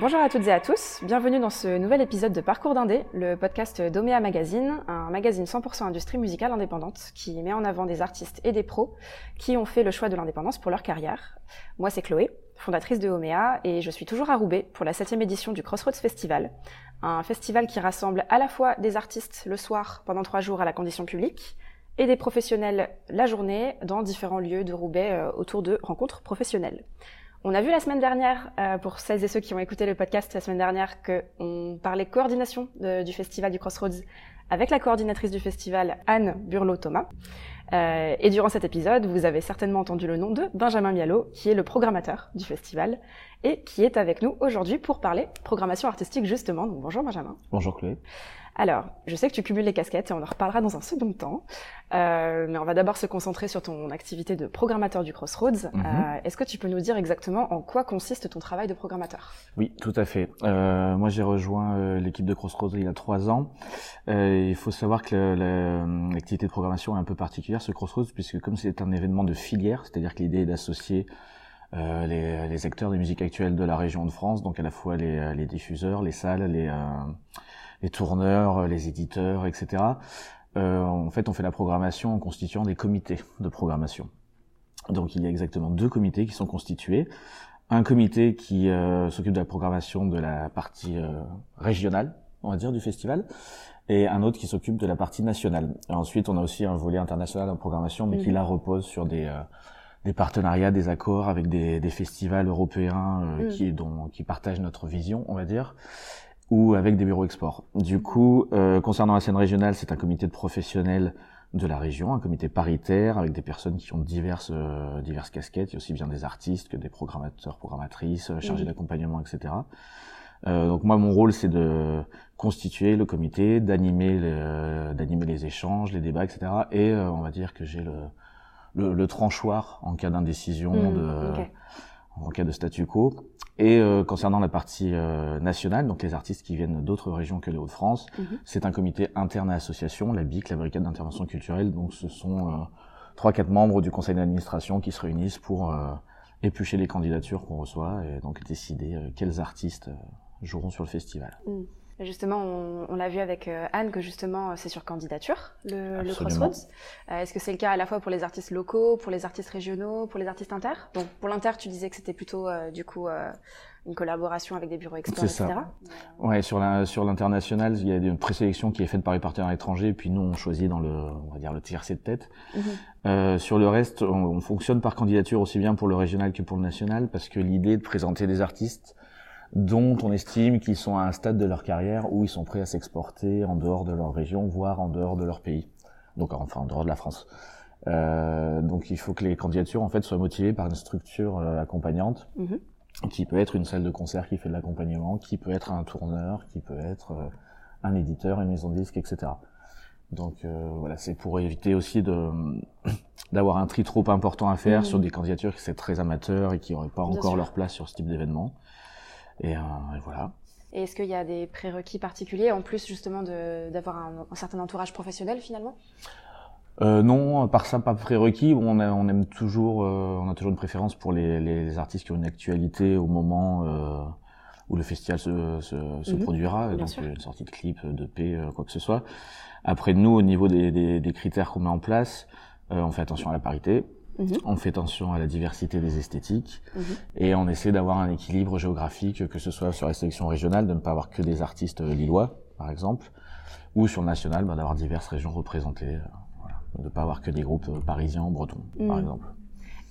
Bonjour à toutes et à tous, bienvenue dans ce nouvel épisode de Parcours d'Indé, le podcast d'Omea Magazine, un magazine 100% industrie musicale indépendante qui met en avant des artistes et des pros qui ont fait le choix de l'indépendance pour leur carrière. Moi c'est Chloé, fondatrice de Omea, et je suis toujours à Roubaix pour la septième édition du Crossroads Festival, un festival qui rassemble à la fois des artistes le soir pendant trois jours à la condition publique et des professionnels la journée dans différents lieux de Roubaix euh, autour de rencontres professionnelles. On a vu la semaine dernière, euh, pour celles et ceux qui ont écouté le podcast la semaine dernière, qu'on parlait coordination du festival du Crossroads avec la coordinatrice du festival, Anne Burlot-Thomas. Euh, et durant cet épisode, vous avez certainement entendu le nom de Benjamin Mialo, qui est le programmateur du festival et qui est avec nous aujourd'hui pour parler programmation artistique justement. Donc bonjour Benjamin. Bonjour Chloé. Alors, je sais que tu cumules les casquettes et on en reparlera dans un second temps, euh, mais on va d'abord se concentrer sur ton activité de programmateur du Crossroads. Mhm. Euh, Est-ce que tu peux nous dire exactement en quoi consiste ton travail de programmateur? Oui, tout à fait. Euh, moi, j'ai rejoint euh, l'équipe de Crossroads il y a trois ans. Euh, il faut savoir que l'activité de programmation est un peu particulière, ce Crossroads, puisque comme c'est un événement de filière, c'est-à-dire que l'idée est d'associer euh, les, les, acteurs des musiques actuelles de la région de France, donc à la fois les, les diffuseurs, les salles, les, euh, les tourneurs, euh, les éditeurs, etc. Euh, en fait, on fait la programmation en constituant des comités de programmation. Donc, il y a exactement deux comités qui sont constitués. Un comité qui euh, s'occupe de la programmation de la partie euh, régionale, on va dire, du festival, et un autre qui s'occupe de la partie nationale. Et ensuite, on a aussi un volet international en programmation, mais qui là repose sur des euh, des partenariats, des accords avec des, des festivals européens euh, qui, dont, qui partagent notre vision, on va dire ou avec des bureaux export. Du coup, euh, concernant la scène régionale, c'est un comité de professionnels de la région, un comité paritaire avec des personnes qui ont diverses euh, diverses casquettes, il y a aussi bien des artistes que des programmateurs, programmatrices, euh, chargés d'accompagnement, etc. Euh, donc moi, mon rôle, c'est de constituer le comité, d'animer d'animer les échanges, les débats, etc. Et on va dire que j'ai le, le, le tranchoir en cas d'indécision, mmh, de en cas de statu quo. Et euh, concernant la partie euh, nationale, donc les artistes qui viennent d'autres régions que les Hauts-de-France, mhm. c'est un comité interne à l'association, la BIC, la Brigade d'intervention culturelle. Donc ce sont euh, trois, quatre membres du conseil d'administration qui se réunissent pour éplucher les candidatures qu'on reçoit et donc décider quels artistes joueront sur le festival. Mm. Justement, on, l'a vu avec euh, Anne que justement c'est sur candidature le, le Crossroads. Euh, est-ce que c'est le cas à la fois pour les artistes locaux, pour les artistes régionaux, pour les artistes inter? Donc pour l'inter, tu disais que c'était plutôt euh, du coup une collaboration avec des bureaux experts, etc. Ça. Ouais, sur la sur l'international, il y a une présélection qui est faite par les partenaires étrangers, puis nous on choisit dans le on va dire le tiercé de tête. Mhm. sur le reste, on, on fonctionne par candidature aussi bien pour le régional que pour le national, parce que l'idée de présenter des artistes dont on estime qu'ils sont à un stade de leur carrière où ils sont prêts à s'exporter en dehors de leur région, voire en dehors de leur pays. Donc enfin en dehors de la France. Euh, donc il faut que les candidatures en fait soient motivées par une structure euh, accompagnante, mhm. qui peut être une salle de concert qui fait de l'accompagnement, qui peut être un tourneur, qui peut être euh, un éditeur, une maison de disques, etc. Donc euh, voilà, c'est pour éviter aussi de d'avoir un tri trop important à faire mhm. sur des candidatures qui sont très amateurs et qui n'auraient pas encore leur place sur ce type d'événement. Et, euh, voilà. Et est-ce qu'il y a des prérequis particuliers, en plus justement d'avoir un, un, certain entourage professionnel finalement? Euh, non, par ça, pas prérequis. On, on aime toujours, euh, on a toujours une préférence pour les, les, artistes qui ont une actualité au moment euh, où le festival se, se, se mhm. produira, donc une sortie de clip, de P, euh, quoi que ce soit. Après, nous, au niveau des, des, des critères qu'on met en place, euh, on fait attention à la parité. Mhm. On fait attention à la diversité des esthétiques mhm. et on essaie d'avoir un équilibre géographique, que ce soit sur la sélection régionale, de ne pas avoir que des artistes euh, lillois, par exemple, ou sur le national, bah, d'avoir diverses régions représentées, euh, voilà. de ne pas avoir que des groupes euh, parisiens ou bretons, par mhm. exemple.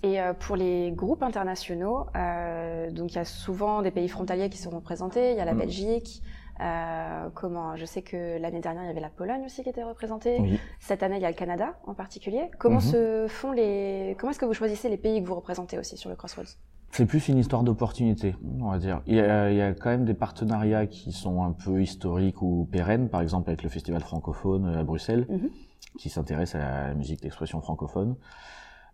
Et pour les groupes internationaux, euh, donc il y a souvent des pays frontaliers qui sont représentés. Il y a la Belgique, euh, comment Je sais que l'année dernière, il y avait la Pologne aussi qui était représentée. Cette année, il y a le Canada en particulier. Comment mhm. se font les Comment est-ce que vous choisissez les pays que vous représentez aussi sur le Crossroads? C'est plus une histoire d'opportunité, on va dire. Il y, a, il y, a, quand même des partenariats qui sont un peu historiques ou pérennes, par exemple avec le Festival francophone à Bruxelles, mhm. qui s'intéresse à la musique d'expression francophone.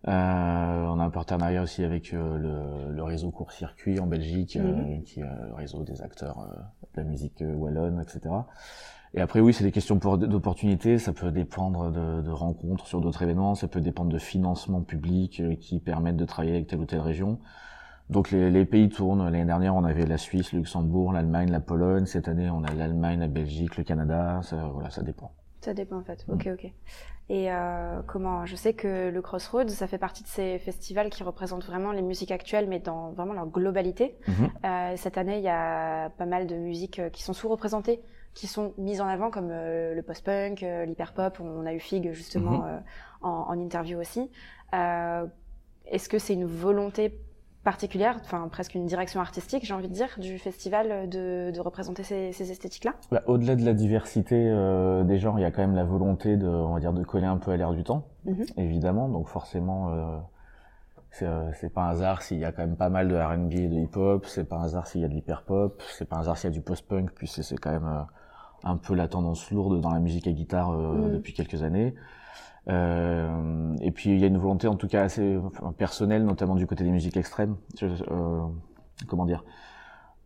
Euh, on a un partenariat aussi avec euh, le, le, réseau Court Circuit en Belgique, euh, mhm. qui est le réseau des acteurs de la musique wallonne, etc. Et après, oui, c'est des questions d'opportunités. Ça peut dépendre de, de rencontres sur d'autres événements. Ça peut dépendre de financements publics qui permettent de travailler avec telle ou telle région. Donc les, les pays tournent. L'année dernière, on avait la Suisse, le Luxembourg, l'Allemagne, la Pologne. Cette année, on a l'Allemagne, la Belgique, le Canada. Ça, voilà, ça dépend. Ça dépend en fait. Ok, ok. Et euh, comment Je sais que le Crossroads, ça fait partie de ces festivals qui représentent vraiment les musiques actuelles, mais dans vraiment leur globalité. Mhm. Euh, cette année, il y a pas mal de musiques euh, qui sont sous-représentées, qui sont mises en avant, comme euh, le post-punk, l'hyper-pop. On a eu Fig justement mhm. en, en, interview aussi. Est-ce que c'est une volonté particulière, enfin presque une direction artistique, j'ai envie de dire, du festival de, de représenter ces, ces esthétiques-là bah, Au-delà de la diversité euh, des genres, il y a quand même la volonté de, on va dire, de coller un peu à l'air du temps, mhm. évidemment. Donc forcément, euh, euh, c'est pas un hasard s'il y a quand même pas mal de R&B et de hip-hop. C'est pas un hasard s'il y a de l'hyper-pop. C'est pas un hasard s'il y a du post-punk, puis c'est quand même euh, un peu la tendance lourde dans la musique à guitare mhm. depuis quelques années. Euh, et puis il y a une volonté en tout cas assez personnelle, notamment du côté des musiques extrêmes. Euh, comment dire?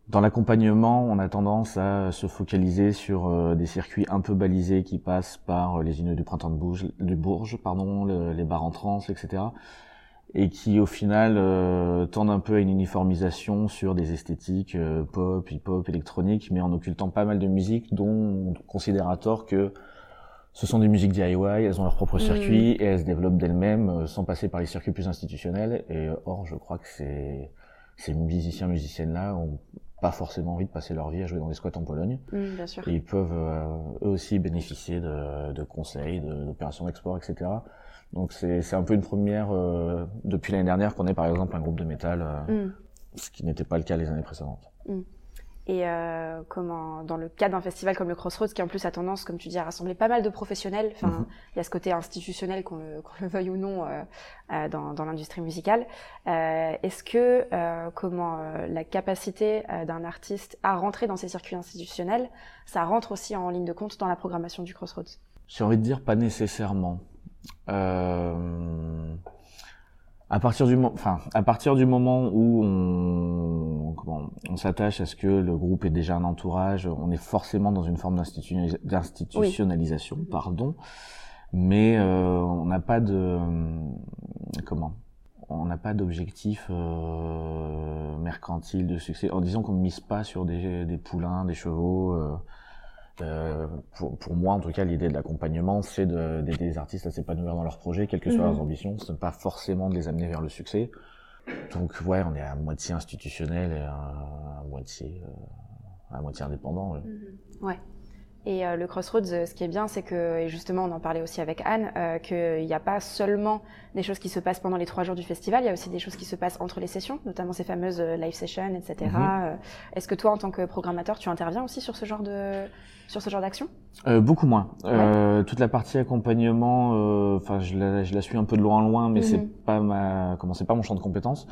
Dans l'accompagnement, on a tendance à se focaliser sur euh, des circuits un peu balisés qui passent par les inuits du printemps de Bourges, pardon, les bars en trance, etc. Et qui au final tendent un peu à une uniformisation sur des esthétiques pop, hip-hop, électronique, mais en occultant pas mal de musiques dont on considère à tort que ce sont des musiques DIY, elles ont leur propre circuit mm. et elles se développent d'elles-mêmes euh, sans passer par les circuits plus institutionnels. Et euh, or, je crois que ces, ces musiciens, musiciennes-là ont pas forcément envie de passer leur vie à jouer dans des squats en Pologne. Mm, bien sûr. Et ils peuvent euh, eux aussi bénéficier de, de conseils, d'opérations d'export, etc. Donc c'est un peu une première depuis l'année dernière qu'on ait par exemple un groupe de métal, mm. ce qui n'était pas le cas les années précédentes. Et euh, comment, dans le cadre d'un festival comme le Crossroads, qui en plus a tendance, comme tu dis, à rassembler pas mal de professionnels, enfin, mhm. il y a ce côté institutionnel, qu'on le, le, veuille ou non, euh, euh, dans, dans l'industrie musicale. Euh, est-ce que euh, comment euh, la capacité d'un artiste à rentrer dans ces circuits institutionnels, ça rentre aussi en ligne de compte dans la programmation du Crossroads? J'ai envie de dire pas nécessairement. Euh à partir du enfin à partir du moment où on on s'attache à ce que le groupe ait déjà un entourage, on est forcément dans une forme d'institutionnalisation, pardon. Mais euh, on n'a pas de comment on n'a pas d'objectif euh, mercantile de succès. En disant qu'on ne mise pas sur des, des poulains, des chevaux. Euh, euh, pour, pour, moi, en tout cas, l'idée de l'accompagnement, c'est d'aider les artistes à s'épanouir dans leurs projets, quelles que soient leurs mhm. ambitions. Ce n'est pas forcément de les amener vers le succès. Donc, ouais, on est à moitié institutionnel et à, moitié, euh, à moitié indépendant. Ouais. Mhm. ouais. Et euh, le Crossroads, euh, ce qui est bien, c'est que, et justement, on en parlait aussi avec Anne, euh, qu'il n'y a pas seulement des choses qui se passent pendant les trois jours du festival, il y a aussi des choses qui se passent entre les sessions, notamment ces fameuses euh, live sessions, etc. Mhm. Est-ce que toi, en tant que programmateur, tu interviens aussi sur ce genre de sur ce genre d'action? Euh, Beaucoup moins. Ouais. toute la partie accompagnement, enfin, je la, je la suis un peu de loin en loin, mais c'est mhm. pas ma, comment c'est pas mon champ de compétences.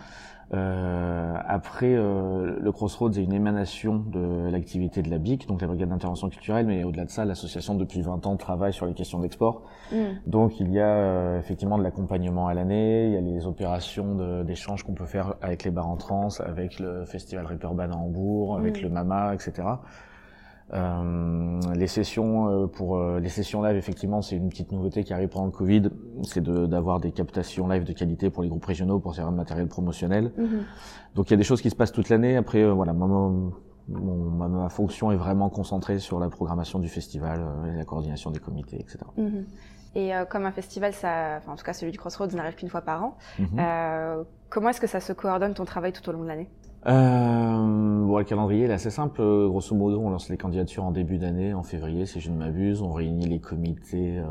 Euh, après, euh, le Crossroads est une émanation de l'activité de la BIC, donc la Brigade d'intervention culturelle, mais au-delà de ça, l'association depuis 20 ans travaille sur les questions d'export. Mm. Donc il y a euh, effectivement de l'accompagnement à l'année, il y a les opérations d'échange qu'on peut faire avec les bars en trans, avec le festival Reeperbahn à Hambourg, avec mm. le MAMA, etc. Euh, les sessions euh, pour euh, les sessions live, effectivement, c'est une petite nouveauté qui arrive pendant le Covid, c'est d'avoir des captations live de qualité pour les groupes régionaux pour servir de matériel promotionnel. Mhm. Donc il y a des choses qui se passent toute l'année. Après, voilà, mon, ma, fonction est vraiment concentrée sur la programmation du festival et la coordination des comités, etc. Mhm. Et comme un festival, ça, enfin, en tout cas celui du Crossroads n'arrive qu'une fois par an. Mhm. comment est-ce que ça se coordonne ton travail tout au long de l'année? Euh, bon, le calendrier est assez simple. Grosso modo, on lance les candidatures en début d'année, en février, si je ne m'abuse. On réunit les comités euh,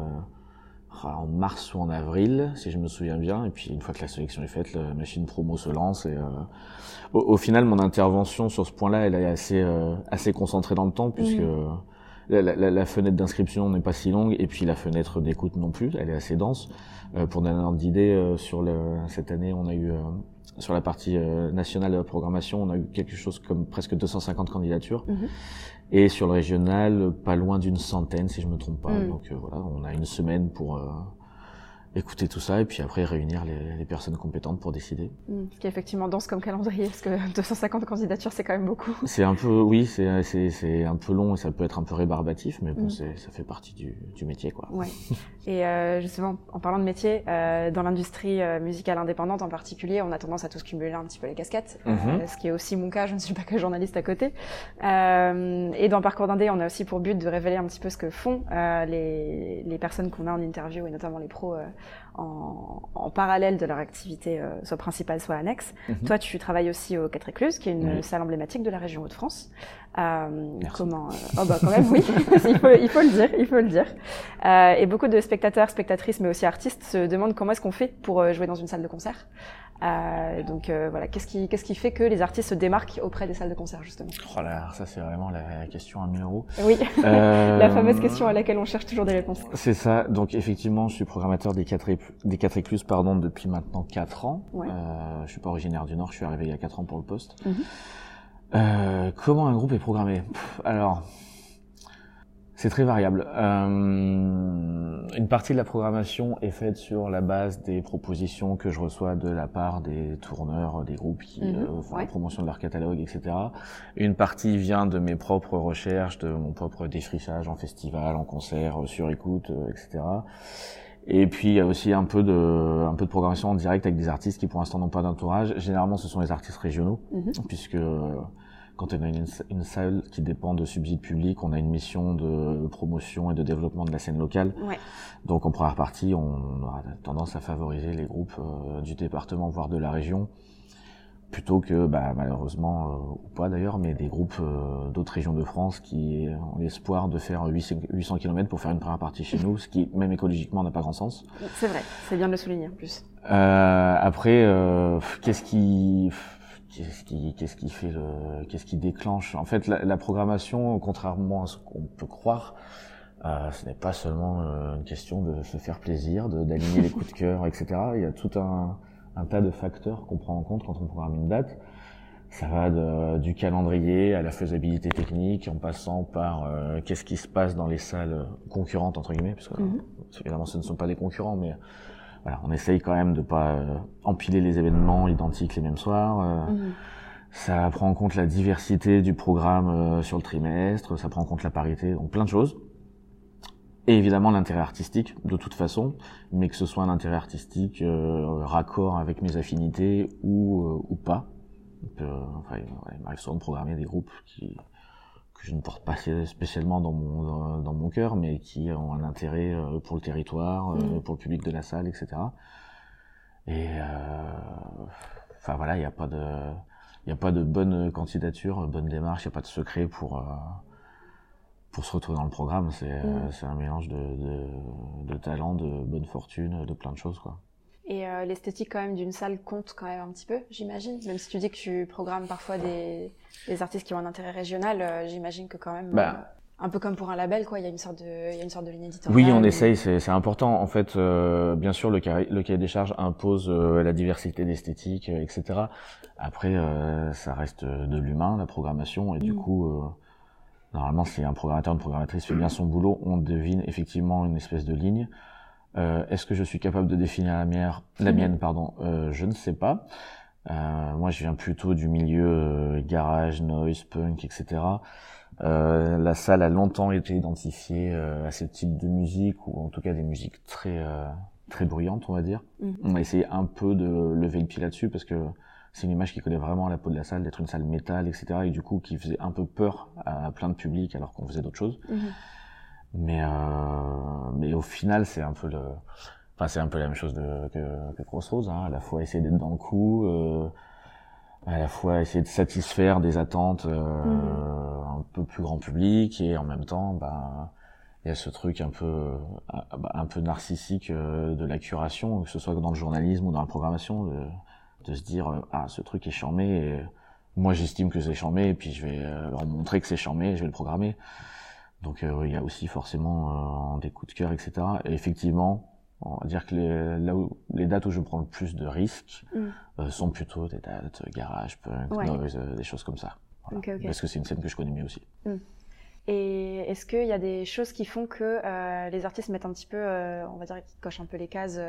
en mars ou en avril, si je me souviens bien. Et puis, une fois que la sélection est faite, la machine promo se lance. Et euh, au, final, mon intervention sur ce point-là, elle est assez euh, assez concentrée dans le temps, puisque mmh. la, la, la, fenêtre d'inscription n'est pas si longue, et puis la fenêtre d'écoute non plus, elle est assez dense. Euh, pour donner un ordre d'idée, sur le, cette année, on a eu sur la partie euh, nationale de la programmation, on a eu quelque chose comme presque 250 candidatures. Mhm. Et sur le régional, pas loin d'une centaine, si je me trompe pas. Mhm. Donc euh, voilà, on a une semaine pour euh, écouter tout ça et puis après réunir les, les personnes compétentes pour décider. Mmh, ce qui est effectivement dense comme calendrier, parce que 250 candidatures, c'est quand même beaucoup. C'est un peu, oui, c'est, un peu long et ça peut être un peu rébarbatif, mais bon, mmh. c'est, ça fait partie du, du métier, quoi. Ouais. et euh, justement, en parlant de métier, euh, dans l'industrie euh, musicale indépendante en particulier, on a tendance à tous cumuler un petit peu les casquettes, mmh. euh, ce qui est aussi mon cas, je ne suis pas que journaliste à côté. Et dans Parcours d'Indé, on a aussi pour but de révéler un petit peu ce que font les, les personnes qu'on a en interview et notamment les pros en, en, parallèle de leur activité, euh, soit principale, soit annexe. Mm -hmm. Toi, tu travailles aussi au Quatre Écluses, qui est une salle emblématique de la région Hauts-de-France. Euh, comment Oh bah quand même, oui. il, faut, il faut le dire, il faut le dire. Euh, et beaucoup de spectateurs, spectatrices, mais aussi artistes se demandent comment est-ce qu'on fait pour euh, jouer dans une salle de concert. Euh, donc euh, voilà, qu'est-ce qui, qu'est-ce qui fait que les artistes se démarquent auprès des salles de concert justement? Oh là, ça c'est vraiment la question à 1000 euros. Oui, euh... la fameuse question à laquelle on cherche toujours des réponses. C'est ça. Donc effectivement, je suis programmateur des quatre des quatre écluses pardon depuis maintenant 4 ans. Ouais. Euh, je suis pas originaire du Nord, je suis arrivé il y a 4 ans pour le poste. Mm -hmm. Euh, comment un groupe est programmé? Pff, Alors, c'est très variable. Euh, une partie de la programmation est faite sur la base des propositions que je reçois de la part des tourneurs, des groupes qui mmh, euh, font ouais. la promotion de leur catalogue, etc. Une partie vient de mes propres recherches, de mon propre défrichage en festival, en concert, sur écoute, etc. Et puis il y a aussi un peu de un peu de programmation en direct avec des artistes qui pour l'instant n'ont pas d'entourage. Généralement, ce sont les artistes régionaux, mmh. puisque quand on a une, une, salle qui dépend de subsides publics, on a une mission de promotion et de développement de la scène locale. Ouais. Donc en première partie, on aura tendance à favoriser les groupes euh, du département, voire de la région, plutôt que, bah, malheureusement, euh, ou pas d'ailleurs, mais des groupes euh, d'autres régions de France qui ont l'espoir de faire 800, 800 km pour faire une première partie chez nous, ce qui, même écologiquement, n'a pas grand sens. C'est vrai, c'est bien de le souligner en plus. après, qu'est-ce qui qu'est-ce qui, qu'est-ce qui fait le, qu'est-ce qui déclenche? En fait, la, la, programmation, contrairement à ce qu'on peut croire, euh, ce n'est pas seulement euh, une question de se faire plaisir, de, d'aligner les coups de cœur, etc. Il y a tout un, un tas de facteurs qu'on prend en compte quand on programme une date. Ça va de, du calendrier à la faisabilité technique, en passant par euh, qu'est-ce qui se passe dans les salles concurrentes entre guillemets, parce que mm -hmm. évidemment ce ne sont pas des concurrents, mais voilà, on essaye quand même de pas euh, empiler les événements identiques les mêmes soirs. Euh, mmh. Ça prend en compte la diversité du programme euh, sur le trimestre, ça prend en compte la parité, donc plein de choses. Et évidemment l'intérêt artistique, de toute façon, mais que ce soit un intérêt artistique euh, raccord avec mes affinités ou, ou pas. Donc, enfin, il m'arrive souvent de programmer des groupes qui, que je ne porte pas spécialement dans mon dans, dans mon cœur, mais qui ont un intérêt euh, pour le territoire, euh, mmh. pour le public de la salle, etc. Et euh, enfin voilà, il n'y a pas de il n'y a pas de bonne candidature, bonne démarche, il n'y a pas de secret pour pour se retrouver dans le programme. C'est mmh. c'est un mélange de, de, de talent, de bonne fortune, de plein de choses quoi. Et euh, l'esthétique quand même d'une salle compte quand même un petit peu, j'imagine. Même si tu dis que tu programmes parfois des, des artistes qui ont un intérêt régional, euh, j'imagine que quand même, bah, euh, un peu comme pour un label, quoi, il y a une sorte de, il y a une sorte de ligne éditoriale. Oui, on essaye, c'est important. En fait, euh, bien sûr, le cahier, le cahier des charges impose la diversité d'esthétique, etc. Après, ça reste de l'humain, la programmation, et mmh. du coup. Normalement, si un programmateur, une programmatrice fait bien son boulot, on devine effectivement une espèce de ligne. Euh, Est-ce que je suis capable de définir la mienne, la mienne pardon? Euh, Je ne sais pas. Euh, moi, je viens plutôt du milieu garage, noise, punk, etc. La salle a longtemps été identifiée à ce type de musique, ou en tout cas des musiques très très bruyantes, on va dire. Mm. On a essayé un peu de lever le pied là-dessus parce que c'est une image qui collait vraiment à la peau de la salle, d'être une salle métal, etc. Et du coup, qui faisait un peu peur à plein de public alors qu'on faisait d'autres choses. -hmm. Mais, euh, mais au final, c'est un peu le, enfin, c'est un peu la même chose de, que, que Crossroads, hein. À la fois essayer d'être dans le coup, euh, à la fois essayer de satisfaire des attentes euh, mmh. un peu plus grand public et en même temps, bah, il y a ce truc un peu, un peu narcissique euh, de la curation, que ce soit dans le journalisme ou dans la programmation, de, de se dire, euh, ah, ce truc est charmé et moi j'estime que c'est charmé et puis je vais leur montrer que c'est charmé et je vais le programmer. Donc euh, il y a aussi forcément euh, des coups de cœur, etc. Et effectivement, on va dire que les, là où, les dates où je prends le plus de risques mm. euh, sont plutôt des dates garage, punk, ouais. noise, des choses comme ça. Voilà. Okay, okay. Parce que c'est une scène que je connais mieux aussi. Mm. Et est-ce qu'il y a des choses qui font que les artistes mettent un petit peu, on va dire, qu'ils cochent un peu les cases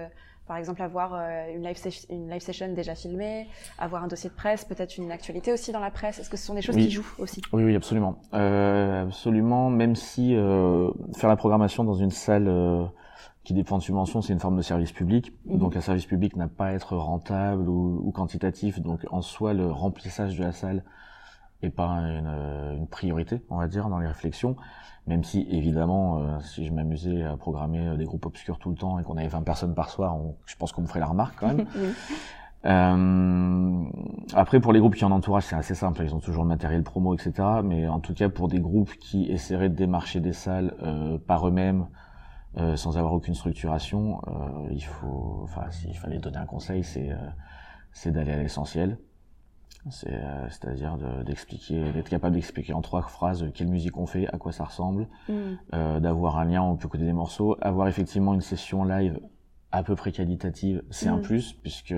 par exemple, avoir une live, une, live session déjà filmée, avoir un dossier de presse, peut-être une actualité aussi dans la presse. Est-ce que ce sont des choses qui jouent aussi? Oui, oui, absolument. Euh, absolument, même si euh, faire la programmation dans une salle euh, qui dépend de subvention, c'est une forme de service public. Mhm. Donc un service public n'a pas à être rentable ou, ou, quantitatif. Donc en soi, le remplissage de la salle est pas une, une priorité, on va dire, dans les réflexions. Même si, évidemment, euh, si je m'amusais à programmer euh, des groupes obscurs tout le temps et qu'on avait 20 personnes par soir, je pense qu'on me ferait la remarque quand même. Euh, après, pour les groupes qui en entourage, c'est assez simple. Ils ont toujours le matériel promo, etc. Mais en tout cas, pour des groupes qui essaieraient de démarcher des salles par eux-mêmes, sans avoir aucune structuration, il faut, enfin, s'il fallait donner un conseil, c'est c'est d'aller à l'essentiel. Euh, c'est-à-dire d'expliquer, d'être capable d'expliquer en trois phrases quelle musique on fait, à quoi ça ressemble, mm. euh, d'avoir un lien, on peut coder des morceaux, avoir effectivement une session live à peu près qualitative, c'est un mm. plus, puisque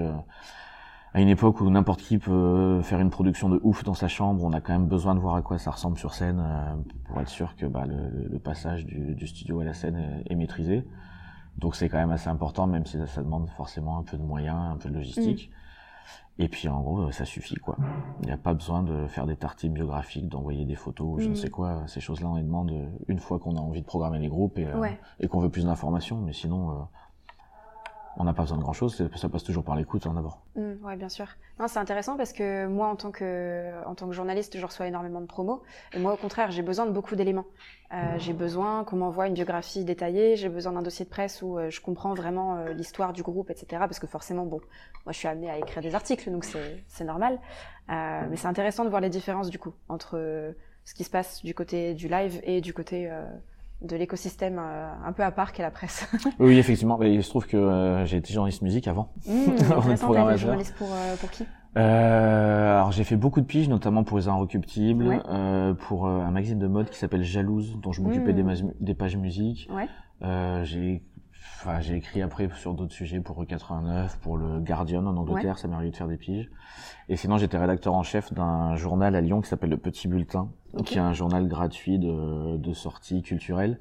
à une époque où n'importe qui peut faire une production de ouf dans sa chambre, on a quand même besoin de voir à quoi ça ressemble sur scène euh, pour être sûr que bah, le, le, passage du, du, studio à la scène est, maîtrisé. Donc c'est quand même assez important, même si ça, demande forcément un peu de moyens, un peu de logistique. Mm. Et puis en gros, ça suffit quoi. Il n'y a pas besoin de faire des tartines biographiques, d'envoyer des photos, je ne mm. sais quoi. Ces choses-là, on les demande une fois qu'on a envie de programmer les groupes et, euh, et qu'on veut plus d'informations. Mais sinon, euh, on n'a pas besoin de grand chose, ça passe toujours par l'écoute hein, d'abord. Mmh, oui, bien sûr. c'est intéressant parce que moi, en tant que, en tant que journaliste, je reçois énormément de promos. Et moi, au contraire, j'ai besoin de beaucoup d'éléments. Euh, j'ai besoin qu'on m'envoie une biographie détaillée, j'ai besoin d'un dossier de presse où euh, je comprends vraiment euh, l'histoire du groupe, etc. Parce que forcément, bon, moi, je suis amenée à écrire des articles, donc c'est normal. mais c'est intéressant de voir les différences, du coup, entre ce qui se passe du côté du live et du côté de l'écosystème euh, un peu à part qu'est la presse. oui, effectivement. il se trouve que euh, j'ai été journaliste musique avant. Mmh, journaliste pour, euh, pour qui? Euh, alors j'ai fait beaucoup de piges, notamment pour les Inrecuptibles, euh, pour un magazine de mode qui s'appelle Jalouse, dont je m'occupais des, mmh. des, pages musique. Ouais. Euh, j'ai Enfin, j'ai écrit après sur d'autres sujets pour E89, pour le Guardian en Angleterre, ça m'est arrivé de faire des piges. Et sinon, j'étais rédacteur en chef d'un journal à Lyon qui s'appelle Le Petit Bulletin, qui est un journal gratuit de, de sorties culturelles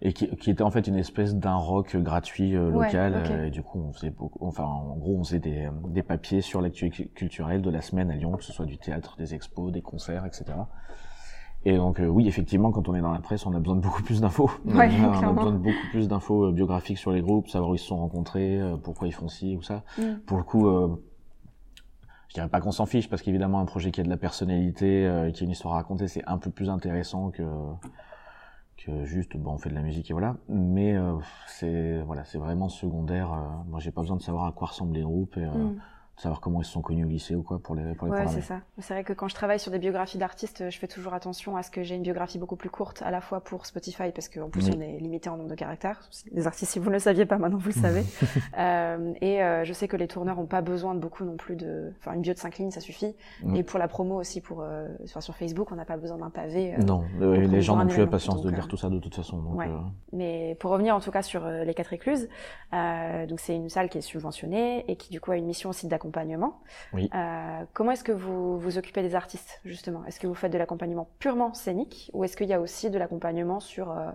et qui, qui, était en fait une espèce d'un rock gratuit euh, local. Euh, et du coup, on faisait beaucoup, enfin, en gros, on faisait des, des papiers sur l'actualité culturelle de la semaine à Lyon, que ce soit du théâtre, des expos, des concerts, etc. Et donc euh, oui, effectivement, quand on est dans la presse, on a besoin de beaucoup plus d'infos. on, a besoin de beaucoup plus d'infos euh, biographiques sur les groupes, savoir où ils se sont rencontrés, euh, pourquoi ils font ci ou ça. Mm. Pour le coup, je dirais pas qu'on s'en fiche, parce qu'évidemment, un projet qui a de la personnalité, qui a une histoire à raconter, c'est un peu plus intéressant que que juste bon on fait de la musique et voilà mais c'est voilà c'est vraiment secondaire moi j'ai pas besoin de savoir à quoi ressemblent les groupes et, mm savoir comment ils se sont connus au lycée ou quoi pour les pour les Ouais, c'est ça. C'est vrai que quand je travaille sur des biographies d'artistes, je fais toujours attention à ce que j'ai une biographie beaucoup plus courte, à la fois pour Spotify parce qu'en plus on est limité en nombre de caractères. Les artistes, si vous ne le saviez pas, maintenant vous le savez. euh, et euh, je sais que les tourneurs n'ont pas besoin de beaucoup non plus de, enfin une bio de 5 lignes, ça suffit. Et pour la promo aussi, pour euh, sur Facebook, on n'a pas besoin d'un pavé. Euh, non, les gens n'ont plus la patience de lire tout ça de toute façon. Donc, ouais. Mais pour revenir en tout cas sur les quatre écluses, donc c'est une salle qui est subventionnée et qui du coup a une mission aussi d'accompagnement Oui. Euh, comment est-ce que vous vous occupez des artistes justement? Est-ce que vous faites de l'accompagnement purement scénique ou est-ce qu'il y a aussi de l'accompagnement sur euh,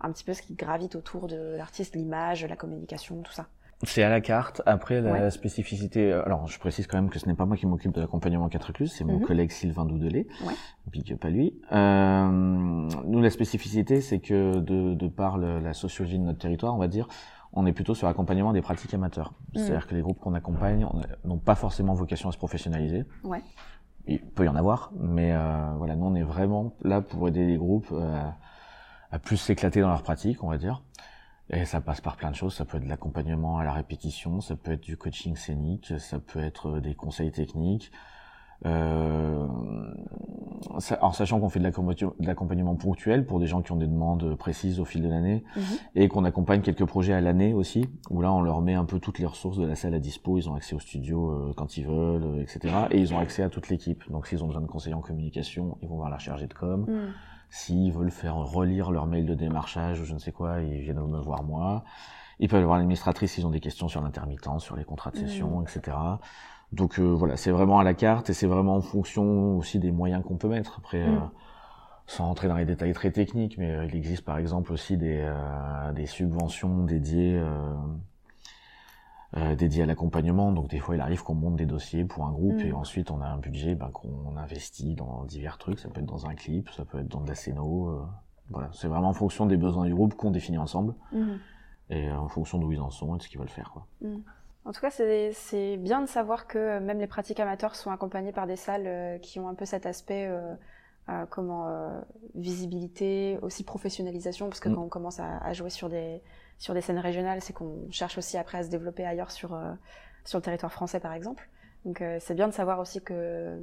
un petit peu ce qui gravite autour de l'artiste, l'image, la communication, tout ça? C'est à la carte. Après, la spécificité. Euh, alors, je précise quand même que ce n'est pas moi qui m'occupe de l'accompagnement 4 écluses, c'est mon mhm. collègue Sylvain Doudelet. Ouais. Big pas lui. Euh, nous, la spécificité, c'est que de, de par la sociologie de notre territoire, on va dire, on est plutôt sur l'accompagnement des pratiques amateurs. Mm. C'est-à-dire que les groupes qu'on accompagne n'ont pas forcément vocation à se professionnaliser. Ouais. Il peut y en avoir, mais euh, voilà, nous on est vraiment là pour aider les groupes euh, à plus s'éclater dans leurs pratiques, on va dire. Et ça passe par plein de choses. Ça peut être de l'accompagnement à la répétition, ça peut être du coaching scénique, ça peut être des conseils techniques, euh, en sachant qu'on fait de l'accompagnement ponctuel pour des gens qui ont des demandes précises au fil de l'année mhm. et qu'on accompagne quelques projets à l'année aussi, où là on leur met un peu toutes les ressources de la salle à dispo, ils ont accès au studio euh, quand ils veulent, euh, etc. Et ils ont accès à toute l'équipe. Donc s'ils ont besoin de conseillers en communication, ils vont voir la chargée de com. Mhm. S'ils veulent faire relire leur mail de démarchage ou je ne sais quoi, ils viennent me voir moi. Ils peuvent voir l'administratrice s'ils ont des questions sur l'intermittence, sur les contrats de session, mhm. etc. Donc euh, voilà, c'est vraiment à la carte et c'est vraiment en fonction aussi des moyens qu'on peut mettre. Après, euh, mm. sans rentrer dans les détails très techniques, mais euh, il existe par exemple aussi des, euh, des subventions dédiées, euh, euh, dédiées à l'accompagnement. Donc des fois, il arrive qu'on monte des dossiers pour un groupe Mm. et ensuite on a un budget ben, qu'on investit dans divers trucs. Ça peut être dans un clip, ça peut être dans de la scéno. euh, voilà, c'est vraiment en fonction des besoins du groupe qu'on définit ensemble Mhm. Et euh, en fonction d'où ils en sont et de ce qu'ils veulent faire. Quoi. En tout cas, c'est bien de savoir que euh, même les pratiques amateurs sont accompagnées par des salles euh, qui ont un peu cet aspect, euh, euh, comment euh, visibilité, aussi professionnalisation, parce que Mm. quand on commence à, à jouer sur des sur des scènes régionales, c'est qu'on cherche aussi après à se développer ailleurs sur sur le territoire français, par exemple. Donc, c'est bien de savoir aussi que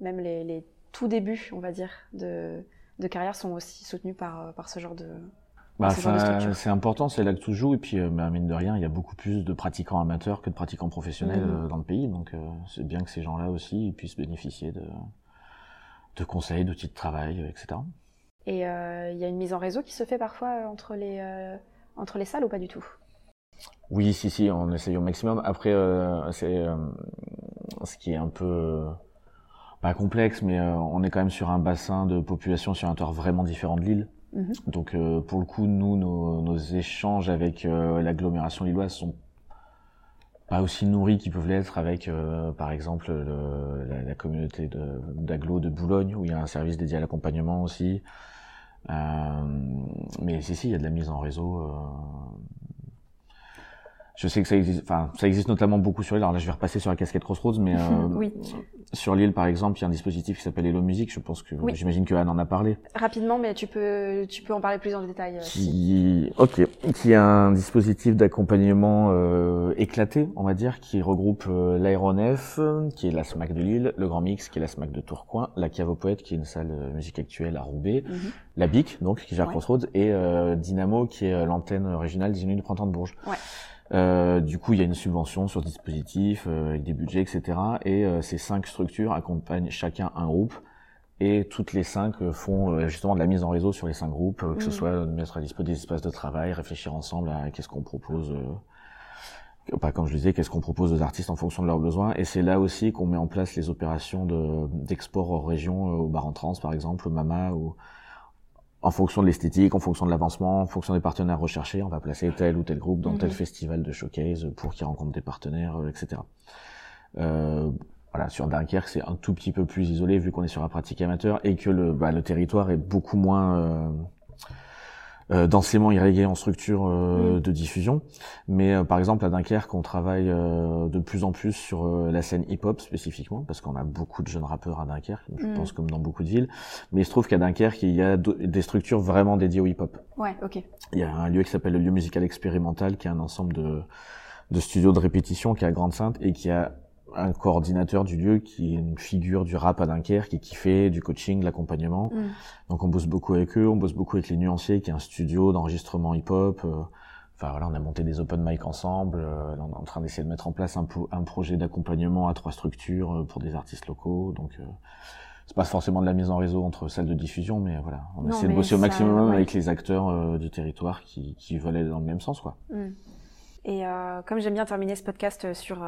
même les, les tout débuts, on va dire, de de carrière sont aussi soutenus par par ce genre de Bah, structure. c'est important, c'est là que tout joue. Et puis, euh, bah, mine de rien, il y a beaucoup plus de pratiquants amateurs que de pratiquants professionnels Mhm. euh, dans le pays. Donc, euh, c'est bien que ces gens-là aussi puissent bénéficier de, de conseils, d'outils de travail, etc. Et euh, il y a une mise en réseau qui se fait parfois entre les, euh, entre les salles ou pas du tout? Oui, si, si, on essaye au maximum. Après, euh, c'est ce qui est un peu pas complexe, mais on est quand même sur un bassin de population sur un territoire vraiment différent de l'île. Mhm. Donc, euh, pour le coup, nous, nos, échanges avec euh, l'agglomération lilloise sont pas aussi nourris qu'ils peuvent l'être avec, euh, par exemple, le- la, communauté de- d'agglo de, Boulogne, où il y a un service dédié à l'accompagnement aussi. Mais si, si, il y a de la mise en réseau. Euh, je sais que ça existe, enfin, ça existe notamment beaucoup sur l'île. Alors là, je vais repasser sur la casquette Crossroads, mais euh, Oui. sur l'île, par exemple, il y a un dispositif qui s'appelle Hello Music. Je pense que, Oui. j'imagine que Anne en a parlé. Rapidement, mais tu peux, tu peux en parler plus en détail. euh. Qui, ok, qui a un dispositif d'accompagnement euh, éclaté, on va dire, qui regroupe euh, l'aéronef, euh, qui est la SMAC de Lille, le Grand Mix, qui est la SMAC de Tourcoing, la Cave aux Poètes, qui est une salle de musique actuelle à Roubaix, Mhm. la BIC, donc, qui gère Ouais. Crossroads, et euh, Dynamo, qui est euh, l'antenne régionale des Unis du Printemps de Bourges. Ouais. Euh, du coup, il y a une subvention sur dispositif, euh, avec des budgets, etc. Et euh, ces cinq structures accompagnent chacun un groupe. Et toutes les cinq euh, font euh, justement de la mise en réseau sur les cinq groupes, euh, que ce Mhm. soit de mettre à disposition des espaces de travail, réfléchir ensemble à qu'est-ce qu'on propose, euh, pas comme je disais, qu'est-ce qu'on propose aux artistes en fonction de leurs besoins. Et c'est là aussi qu'on met en place les opérations de- d'export hors région, euh, au bar en trans par exemple, au Mama, ou en fonction de l'esthétique, en fonction de l'avancement, en fonction des partenaires recherchés, on va placer tel ou tel groupe dans tel Mhm. festival de showcase pour qu'ils rencontrent des partenaires, euh, etc. Euh, voilà, sur Dunkerque, c'est un tout petit peu plus isolé vu qu'on est sur la pratique amateur et que le, bah, le territoire est beaucoup moins euh, densément irrigué en structure euh, Mm. de diffusion. Mais euh, par exemple à Dunkerque, on travaille euh, de plus en plus sur euh, la scène hip-hop spécifiquement parce qu'on a beaucoup de jeunes rappeurs à Dunkerque, je Mm. pense comme dans beaucoup de villes. Mais il se trouve qu'à Dunkerque, il y a des structures vraiment dédiées au hip-hop. Ouais, ok. Il y a un lieu qui s'appelle le lieu musical expérimental, qui est un ensemble de, de studios de répétition qui est à Grande-Sainte et qui a un coordinateur du lieu qui est une figure du rap à Dunkerque et qui fait du coaching, de l'accompagnement. Mm. Donc on bosse beaucoup avec eux, on bosse beaucoup avec les nuanciers, qui est un studio d'enregistrement hip-hop. euh, Enfin voilà, on a monté des open mic ensemble. euh, on est en train d'essayer de mettre en place un, un projet d'accompagnement à trois structures euh, pour des artistes locaux. Donc euh, c'est pas forcément de la mise en réseau entre salles de diffusion, mais voilà, on Non, essaie de bosser au ça- maximum ouais. avec les acteurs euh, du territoire qui, qui veulent aller dans le même sens, quoi. Mm. Et euh, comme j'aime bien terminer ce podcast sur...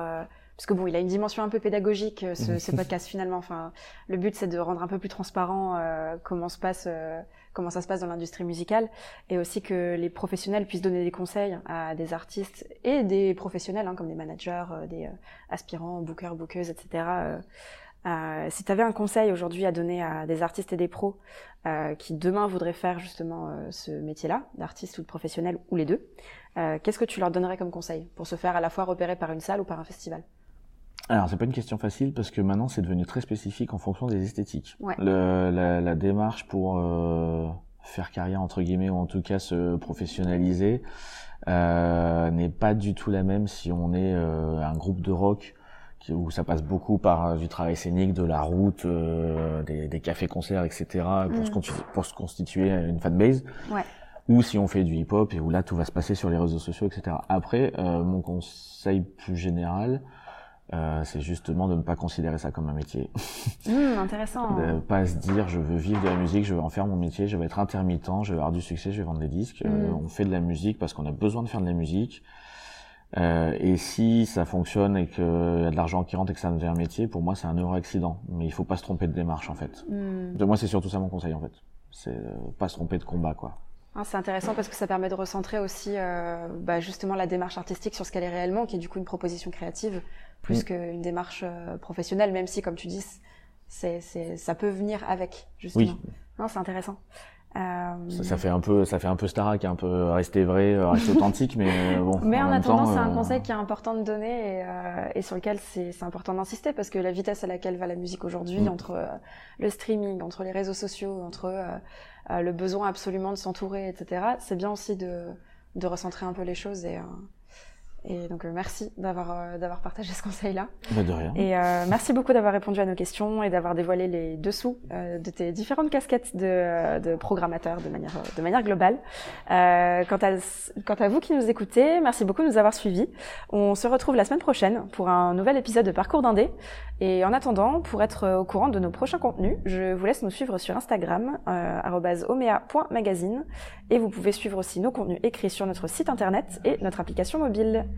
parce que bon, il a une dimension un peu pédagogique, euh, ce, ce podcast finalement. Enfin, le but, c'est de rendre un peu plus transparent euh, comment, se passe, euh, comment ça se passe dans l'industrie musicale et aussi que les professionnels puissent donner des conseils à des artistes et des professionnels, hein, comme des managers, euh, des euh, aspirants, bookers, bookeuses, etc. Si tu avais un conseil aujourd'hui à donner à des artistes et des pros euh, qui demain voudraient faire justement ce métier-là, d'artiste ou de professionnel, ou les deux, euh, qu'est-ce que tu leur donnerais comme conseil pour se faire à la fois repérer par une salle ou par un festival? Alors, c'est pas une question facile parce que maintenant, c'est devenu très spécifique en fonction des esthétiques. Ouais. Le, la, la démarche pour euh, faire carrière, entre guillemets, ou en tout cas se professionnaliser, euh, n'est pas du tout la même si on est euh, un groupe de rock qui, où ça passe beaucoup par euh, du travail scénique, de la route, euh, des, des cafés-concerts, etc., pour, Mm. se, constitu- pour se constituer une fanbase. Ouais. Ou si on fait du hip-hop et où là, tout va se passer sur les réseaux sociaux, etc. Après, euh, mon conseil plus général, euh, c'est justement de ne pas considérer ça comme un métier. Hum, Intéressant. De pas se dire je veux vivre de la musique, je veux en faire mon métier, je vais être intermittent, je vais avoir du succès, je vais vendre des disques. Euh, Mm. on fait de la musique parce qu'on a besoin de faire de la musique. Euh, et si ça fonctionne et qu'il y a de l'argent qui rentre et que ça devient un métier, pour moi c'est un heureux accident. Mais il faut pas se tromper de démarche en fait. Hum, De moi c'est surtout ça mon conseil en fait. c'est pas se tromper de combat, quoi. Ah, c'est intéressant parce que ça permet de recentrer aussi bah, justement la démarche artistique sur ce qu'elle est réellement, qui est du coup une proposition créative plus mm. qu'une démarche professionnelle, même si, comme tu dis, c'est, ça peut venir avec justement. Oui. Non, c'est intéressant. Euh... Ça, ça, fait un peu, ça fait un peu Starac, un peu rester vrai, euh, rester authentique, mais euh, bon. Mais en, en attendant, c'est un euh, conseil qui est important de donner et, euh, et sur lequel c'est important d'insister parce que la vitesse à laquelle va la musique aujourd'hui, mm. entre le streaming, entre les réseaux sociaux, entre le besoin absolument de s'entourer, etc. C'est bien aussi de, de recentrer un peu les choses et et donc euh, merci d'avoir euh, d'avoir partagé ce conseil-là. Bah de rien. Et euh, merci beaucoup d'avoir répondu à nos questions et d'avoir dévoilé les dessous euh, de tes différentes casquettes de, euh, de programmateur de manière de manière globale. quant à quant à vous qui nous écoutez, merci beaucoup de nous avoir suivis. On se retrouve la semaine prochaine pour un nouvel épisode de Parcours d'Indé. Et en attendant, pour être au courant de nos prochains contenus, je vous laisse nous suivre sur Instagram @omea.magazine et vous pouvez suivre aussi nos contenus écrits sur notre site internet et notre application mobile.